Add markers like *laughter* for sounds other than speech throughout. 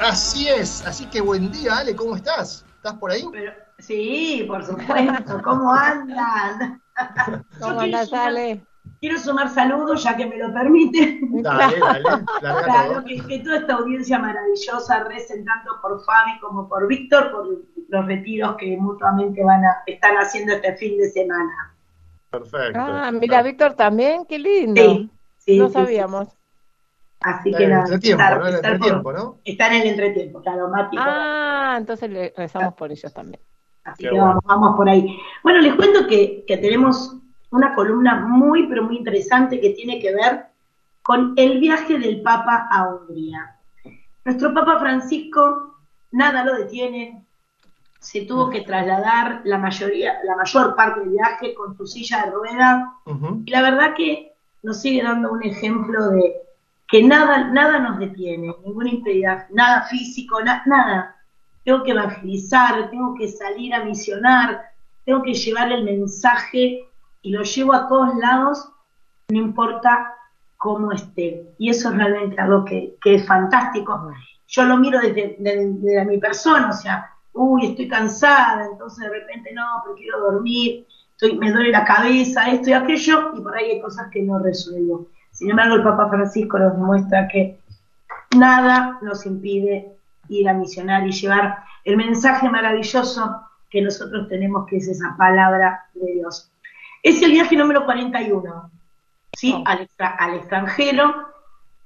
Así es, así que buen día, Ale, ¿cómo estás? ¿Estás por ahí? sí, por supuesto, ¿cómo andan? *laughs* ¿Cómo andas, Ale? Quiero sumar saludos, ya que me lo permite. Dale, dale, claro, que, que, toda esta audiencia maravillosa recen tanto por Fabi como por Víctor, por los retiros que mutuamente van a, están haciendo este fin de semana. Perfecto. Ah, mira, Víctor también, qué lindo. Sí, sí. No sabíamos. Así que nada. Entretiempo, ¿no? El entretiempo, ¿no? Está en el entretiempo, claro, Mati. Ah, entonces le rezamos por ellos también. Así que vamos, vamos por ahí. Bueno, les cuento que, que tenemos una columna muy, pero muy interesante que tiene que ver con el viaje del Papa a Hungría. Nuestro Papa Francisco nada lo detiene, se tuvo que trasladar la mayoría, la mayor parte del viaje con su silla de rueda, y la verdad que nos sigue dando un ejemplo de que nada, nada nos detiene, ninguna impedimento, nada físico, nada. Tengo que evangelizar, tengo que salir a misionar, tengo que llevar el mensaje y lo llevo a todos lados, no importa cómo esté. Y eso es realmente algo que, es fantástico. Yo lo miro desde, mi persona, o sea, uy, estoy cansada, entonces de repente no, pero quiero dormir, estoy, me duele la cabeza, esto y aquello, y por ahí hay cosas que no resuelvo. Sin embargo, el Papa Francisco nos muestra que nada nos impide ir a misionar y llevar el mensaje maravilloso que nosotros tenemos, que es esa palabra de Dios. Es el viaje número 41, ¿sí? Oh. Al, extranjero.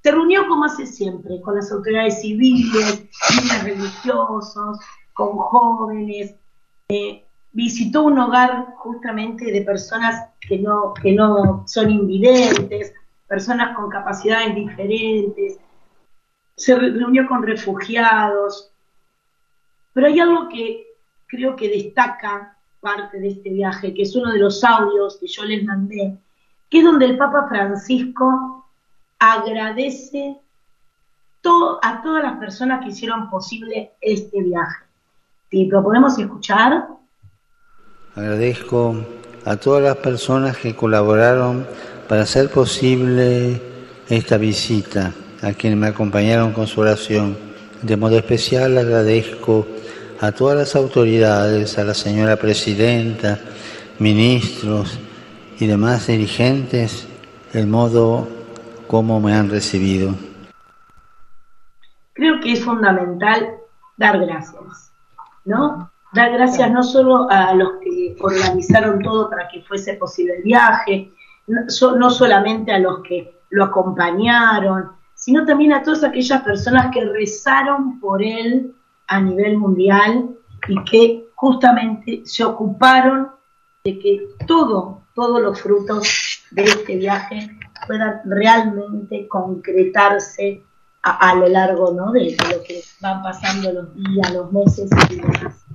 Se reunió como hace siempre, con las autoridades civiles, líderes religiosos, con jóvenes. Eh, visitó un hogar justamente de personas que no, que no son invidentes, personas con capacidades diferentes. Se reunió con refugiados. Pero hay algo que creo que destaca parte de este viaje, que es uno de los audios que yo les mandé, que es donde el Papa Francisco agradece a todas las personas que hicieron posible este viaje. ¿Sí? ¿Lo podemos escuchar? Agradezco a todas las personas que colaboraron para hacer posible esta visita, a quienes me acompañaron con su oración. De modo especial agradezco a todas las autoridades, a la señora presidenta, ministros y demás dirigentes, el modo como me han recibido. Creo que es fundamental dar gracias, ¿no? Dar gracias no solo a los que organizaron todo para que fuese posible el viaje, no, solamente a los que lo acompañaron, sino también a todas aquellas personas que rezaron por él a nivel mundial y que justamente se ocuparon de que todo, todos los frutos de este viaje puedan realmente concretarse a, lo largo ¿no? de, lo que van pasando los días, los meses y demás.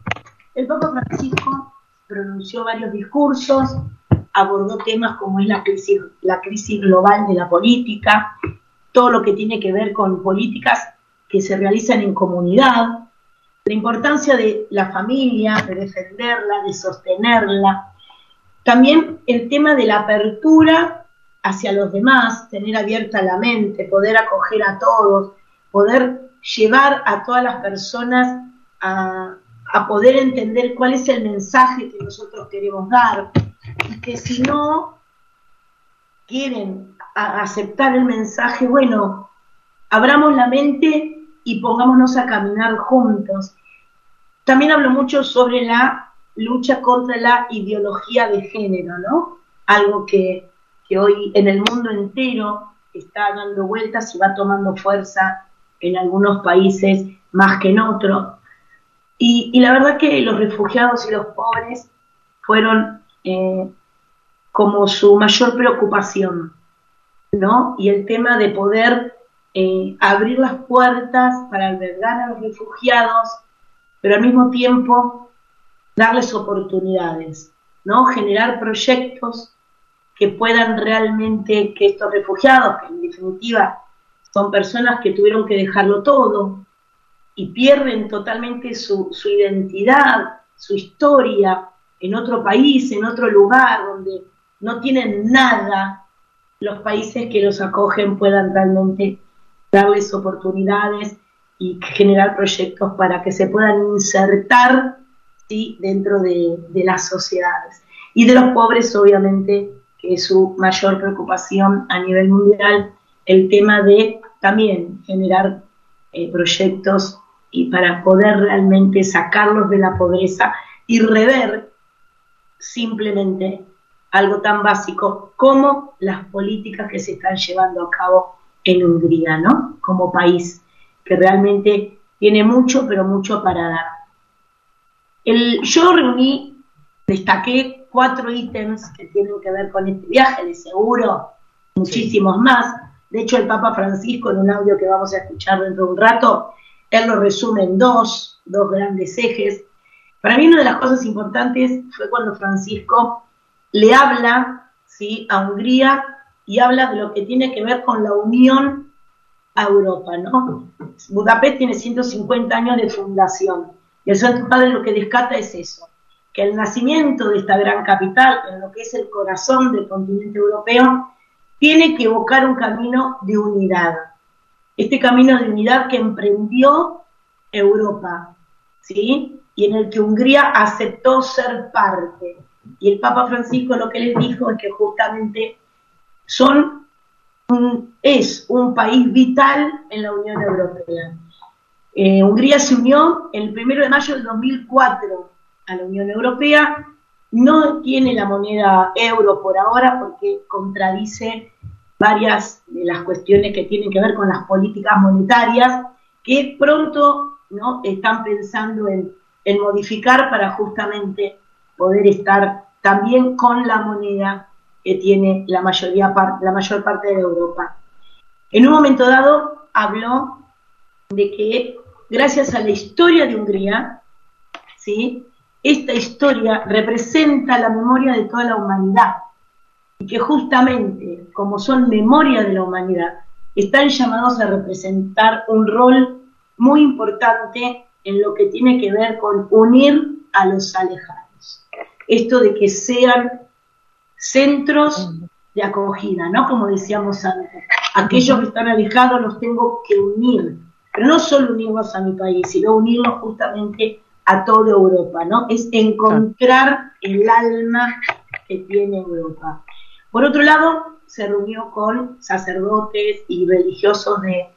El Papa Francisco pronunció varios discursos, abordó temas como es la crisis, la crisis global de la política, todo lo que tiene que ver con políticas que se realizan en comunidad, la importancia de la familia, de defenderla, de sostenerla. También el tema de la apertura hacia los demás, tener abierta la mente, poder acoger a todos, poder llevar a todas las personas a, poder entender cuál es el mensaje que nosotros queremos dar. Que si no quieren aceptar el mensaje, bueno, abramos la mente y pongámonos a caminar juntos. También hablo mucho sobre la lucha contra la ideología de género, ¿no? Algo que, hoy en el mundo entero está dando vueltas y va tomando fuerza en algunos países más que en otros. Y, la verdad que los refugiados y los pobres fueron eh, como su mayor preocupación, ¿no? Y el tema de poder eh, abrir las puertas para albergar a los refugiados pero al mismo tiempo darles oportunidades, ¿no? Generar proyectos que puedan realmente, que estos refugiados, que en definitiva son personas que tuvieron que dejarlo todo y pierden totalmente su, su identidad, su historia en otro país, en otro lugar, donde no tienen nada, los países que los acogen puedan realmente darles oportunidades y generar proyectos para que se puedan insertar ¿sí? dentro de, las sociedades. Y de los pobres, obviamente, que es su mayor preocupación a nivel mundial, el tema de también generar eh, proyectos y para poder realmente sacarlos de la pobreza y rever simplemente algo tan básico como las políticas que se están llevando a cabo en Hungría, ¿no? Como país que realmente tiene mucho, pero mucho para dar. El, yo reuní, destaqué cuatro ítems que tienen que ver con este viaje, de seguro, muchísimos más. De hecho, el Papa Francisco, en un audio que vamos a escuchar dentro de un rato, él lo resume en dos, dos grandes ejes. Para mí una de las cosas importantes fue cuando Francisco le habla ¿sí? a Hungría y habla de lo que tiene que ver con la unión a Europa, ¿no? Budapest tiene 150 años de fundación y el Santo Padre lo que descata es eso, que el nacimiento de esta gran capital, en lo que es el corazón del continente europeo, tiene que evocar un camino de unidad. Este camino de unidad que emprendió Europa, ¿sí? Y en el que Hungría aceptó ser parte. Y el Papa Francisco lo que les dijo es que justamente son es un país vital en la Unión Europea. Eh, Hungría se unió el 1 de mayo del 2004 a la Unión Europea no tiene la moneda euro por ahora porque contradice varias de las cuestiones que tienen que ver con las políticas monetarias que pronto no están pensando en, en modificar para justamente poder estar también con la moneda que tiene la mayoría la mayor parte de Europa. En un momento dado habló de que gracias a la historia de Hungría, ¿sí? esta historia representa la memoria de toda la humanidad y que justamente como son memoria de la humanidad, están llamados a representar un rol muy importante en lo que tiene que ver con unir a los alejados. Esto de que sean centros de acogida, ¿no? Como decíamos antes. Aquellos que están alejados los tengo que unir, pero no solo unirlos a mi país, sino unirlos justamente a toda Europa, ¿no? Es encontrar el alma que tiene Europa. Por otro lado, se reunió con sacerdotes y religiosos de,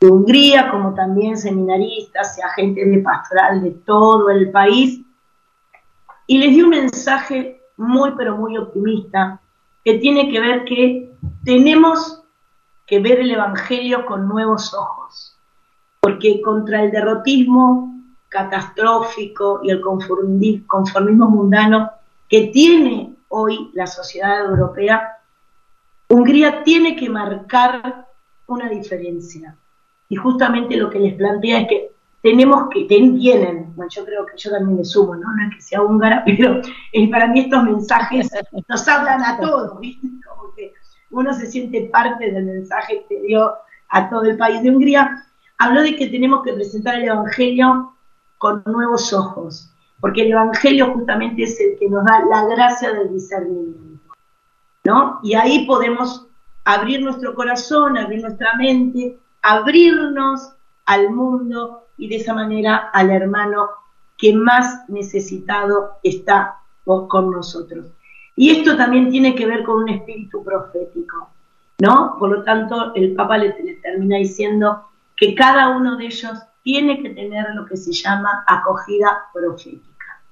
Hungría, como también seminaristas y agentes de pastoral de todo el país, y les dio un mensaje muy, pero muy optimista, que tiene que ver que tenemos que ver el Evangelio con nuevos ojos, porque contra el derrotismo catastrófico y el conformismo mundano que tiene hoy la sociedad europea, Hungría tiene que marcar una diferencia. Y justamente lo que les plantea es que tenemos que, tienen, bueno, yo creo que yo también me sumo, ¿no? No es que sea húngara, *laughs* pero eh, para mí estos mensajes nos hablan a todos, ¿viste? Como que uno se siente parte del mensaje que dio a todo el país de Hungría. Habló de que tenemos que presentar el Evangelio con nuevos ojos, porque el Evangelio justamente es el que nos da la gracia del discernimiento, ¿no? Y ahí podemos abrir nuestro corazón, abrir nuestra mente, abrirnos al mundo y de esa manera al hermano que más necesitado está con nosotros. Y esto también tiene que ver con un espíritu profético, ¿no? Por lo tanto, el Papa le, le termina diciendo que cada uno de ellos tiene que tener lo que se llama acogida profética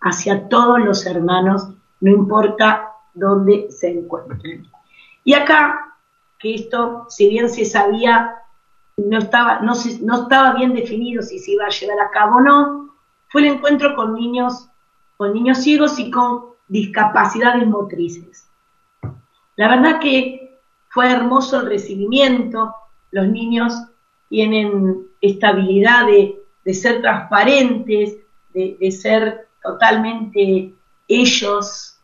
hacia todos los hermanos, no importa dónde se encuentren. Y acá, que esto, si bien se sabía, no estaba, no, no estaba bien definido si se iba a llevar a cabo o no, fue el encuentro con niños, con niños ciegos y con discapacidades motrices. La verdad que fue hermoso el recibimiento, los niños tienen estabilidad de, ser transparentes, de, ser totalmente ellos,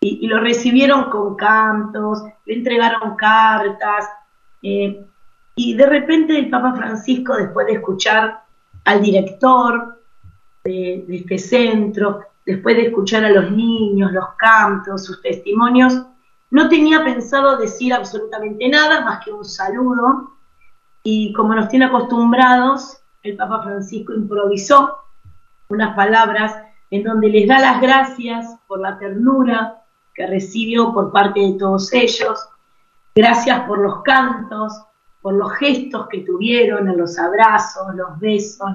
y, lo recibieron con cantos, le entregaron cartas, eh, y de repente el Papa Francisco, después de escuchar al director de, de este centro, después de escuchar a los niños, los cantos, sus testimonios, no tenía pensado decir absolutamente nada más que un saludo. Y como nos tiene acostumbrados, el Papa Francisco improvisó unas palabras en donde les da las gracias por la ternura que recibió por parte de todos ellos, gracias por los cantos, por los gestos que tuvieron, los abrazos, los besos,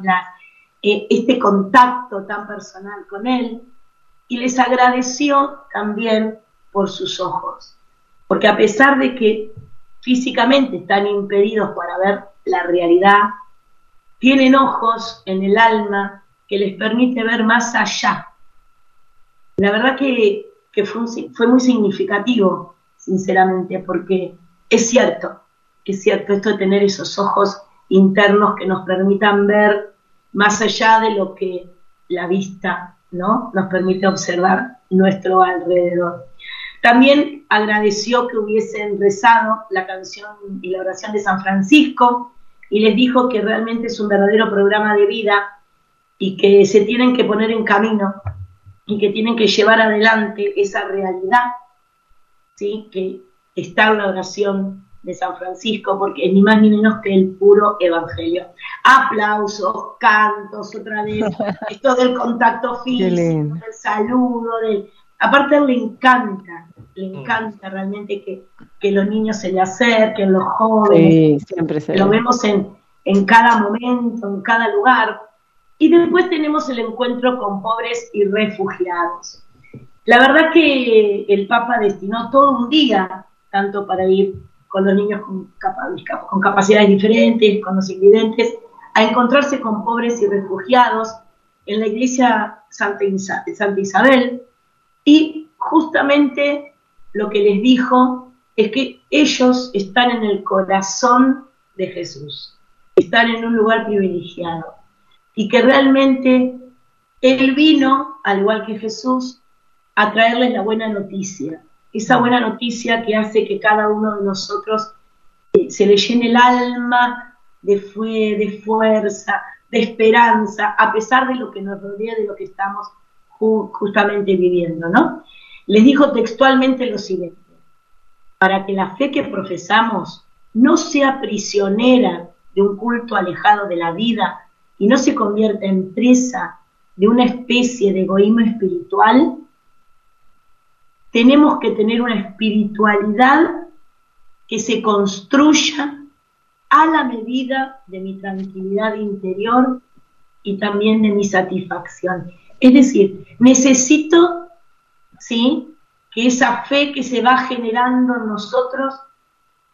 eh, este contacto tan personal con él, y les agradeció también por sus ojos, porque a pesar de que físicamente están impedidos para ver la realidad, tienen ojos en el alma que les permite ver más allá. La verdad que, fue, fue muy significativo, sinceramente, porque es cierto, es cierto esto de tener esos ojos internos que nos permitan ver más allá de lo que la vista ¿no? nos permite observar nuestro alrededor. También agradeció que hubiesen rezado la canción y la oración de San Francisco y les dijo que realmente es un verdadero programa de vida y que se tienen que poner en camino y que tienen que llevar adelante esa realidad, ¿sí? que está en la oración de San Francisco, porque es ni más ni menos que el puro evangelio. Aplausos, cantos, otra vez, *laughs* esto del contacto físico, del saludo, del aparte a él le encanta, le mm. encanta realmente que, los niños se le acerquen, los jóvenes, siempre lo vemos en, en cada momento, en cada lugar. Y después tenemos el encuentro con pobres y refugiados. La verdad que el Papa destinó todo un día, tanto para ir con los niños con, capacidades diferentes, con los invidentes, a encontrarse con pobres y refugiados en la iglesia Santa, Santa Isabel, y justamente lo que les dijo es que ellos están en el corazón de Jesús, están en un lugar privilegiado y que realmente Él vino, al igual que Jesús, a traerles la buena noticia, esa buena noticia que hace que cada uno de nosotros eh, se le llene el alma de, de fuerza, de esperanza, a pesar de lo que nos rodea, de lo que estamos justamente viviendo, ¿no? Les dijo textualmente lo siguiente, para que la fe que profesamos no sea prisionera de un culto alejado de la vida y no se convierta en presa de una especie de egoísmo espiritual, tenemos que tener una espiritualidad que se construya a la medida de mi tranquilidad interior y también de mi satisfacción. Es decir, necesito, ¿sí? Que esa fe que se va generando en nosotros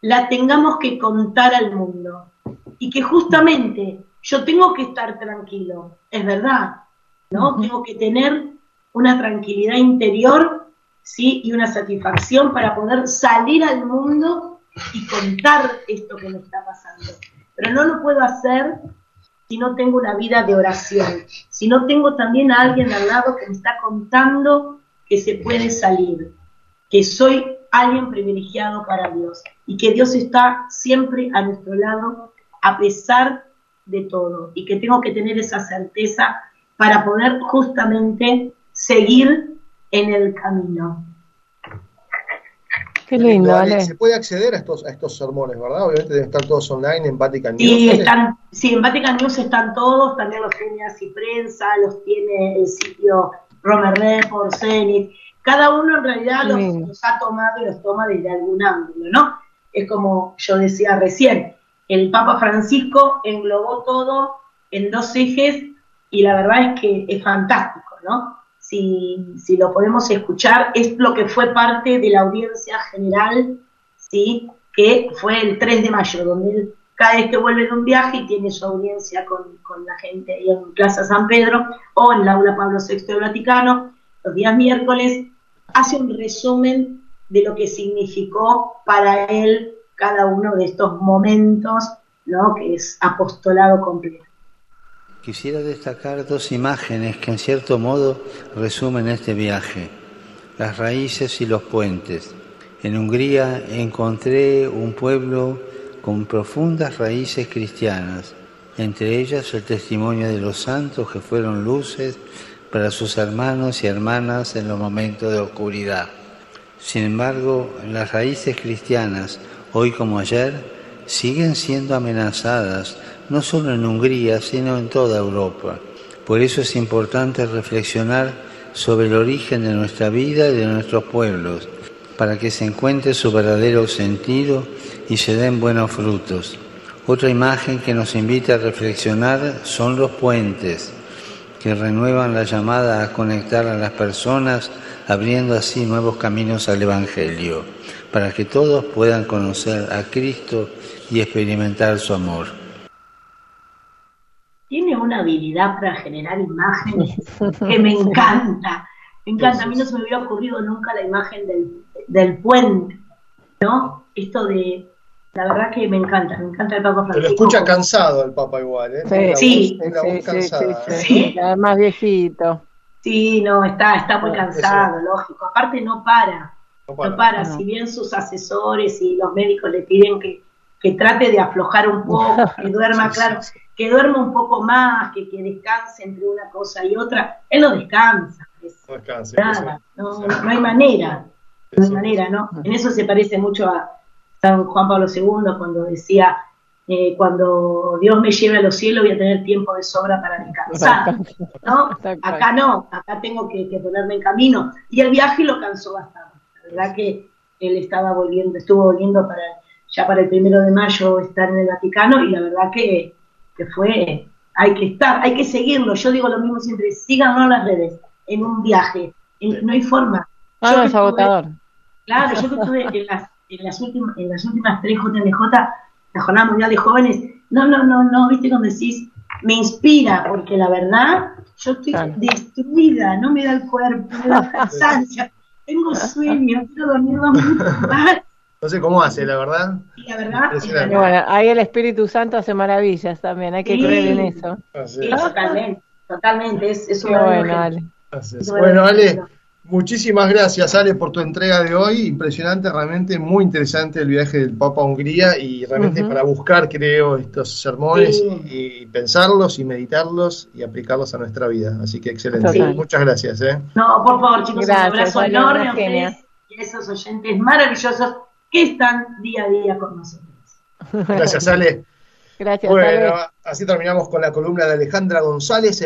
la tengamos que contar al mundo. Y que justamente yo tengo que estar tranquilo, es verdad, ¿no? Tengo que tener una tranquilidad interior, ¿sí? Y una satisfacción para poder salir al mundo y contar esto que me está pasando. Pero no lo puedo hacer si no tengo una vida de oración, si no tengo también a alguien al lado que me está contando que se puede salir, que soy alguien privilegiado para Dios y que Dios está siempre a nuestro lado a pesar de todo y que tengo que tener esa certeza para poder justamente seguir en el camino. Qué lindo, Se puede acceder a estos, a estos sermones, ¿verdad? Obviamente deben estar todos online en Vatican News. Sí, están, sí, en Vatican News están todos, también los tiene Así Prensa, los tiene el sitio Romer Report, Zenit. Cada uno en realidad los, ha tomado y los toma desde algún ángulo, ¿no? Es como yo decía recién, el Papa Francisco englobó todo en dos ejes y la verdad es que es fantástico, ¿no? Si, lo podemos escuchar, es lo que fue parte de la audiencia general, ¿sí? que fue el 3 de mayo, donde él cada vez que vuelve de un viaje y tiene su audiencia con, la gente ahí en Plaza San Pedro o en el aula Pablo VI del Vaticano, los días miércoles, hace un resumen de lo que significó para él cada uno de estos momentos, ¿no? que es apostolado completo. Quisiera destacar dos imágenes que en cierto modo resumen este viaje, las raíces y los puentes. En Hungría encontré un pueblo con profundas raíces cristianas, entre ellas el testimonio de los santos que fueron luces para sus hermanos y hermanas en los momentos de oscuridad. Sin embargo, las raíces cristianas, hoy como ayer, siguen siendo amenazadas, no solo en Hungría, sino en toda Europa. Por eso es importante reflexionar sobre el origen de nuestra vida y de nuestros pueblos, para que se encuentre su verdadero sentido y se den buenos frutos. Otra imagen que nos invita a reflexionar son los puentes, que renuevan la llamada a conectar a las personas, abriendo así nuevos caminos al Evangelio, para que todos puedan conocer a Cristo y experimentar su amor. Tiene una habilidad para generar imágenes que me encanta. Me encanta. A mí no se me hubiera ocurrido nunca la imagen del, del puente, ¿no? Esto de la verdad que me encanta, me encanta el Papa Francisco. Pero lo escucha cansado el Papa igual, ¿eh? Sí, sí, sí, más viejito. Sí, no, está, está muy cansado, lógico. Aparte no para, no para. Si bien sus asesores y los médicos le piden que, que trate de aflojar un poco, *laughs* que duerma, claro, que duerma un poco más, que, que descanse entre una cosa y otra, él no descansa. no descansa. Nada, no, no, hay manera, no hay manera, ¿no? En eso se parece mucho a San Juan Pablo II cuando decía, eh, cuando Dios me lleve a los cielos voy a tener tiempo de sobra para descansar, ¿no? *laughs* Acá no, acá tengo que, ponerme en camino. Y el viaje lo cansó bastante. La verdad que él estaba volviendo, estuvo volviendo para ya para el primero de mayo estar en el Vaticano y la verdad que, fue, hay que estar, hay que seguirlo. Yo digo lo mismo siempre, síganos las redes, en un viaje, no hay forma. Ah, es agotador. Claro, yo que estuve en las en las últimas, en las últimas tres JMJ, la Jornada Mundial de Jóvenes, no, no, no, no, viste cuando decís, me inspira, porque la verdad, yo estoy destruida, no me da el cuerpo, me da *laughs* cansancio, tengo *laughs* sueño, quiero dormir *laughs* más. No sé cómo hace, la verdad. Sí, la verdad. Bueno, ahí el Espíritu Santo hace maravillas también, hay que creer en eso. Totalmente, totalmente, es, es bueno, Ale. Bueno, Ale, Muchísimas gracias, Ale, por tu entrega de hoy. Impresionante, realmente muy interesante el viaje del Papa a Hungría y realmente para buscar, creo, estos sermones y, pensarlos y meditarlos y aplicarlos a nuestra vida. Así que excelente. Muchas gracias. ¿eh? No, por favor, chicos, un abrazo enorme a ustedes y a esos oyentes maravillosos que están día a día con nosotros. Gracias, Ale. Gracias. Bueno, así terminamos con la columna de Alejandra González.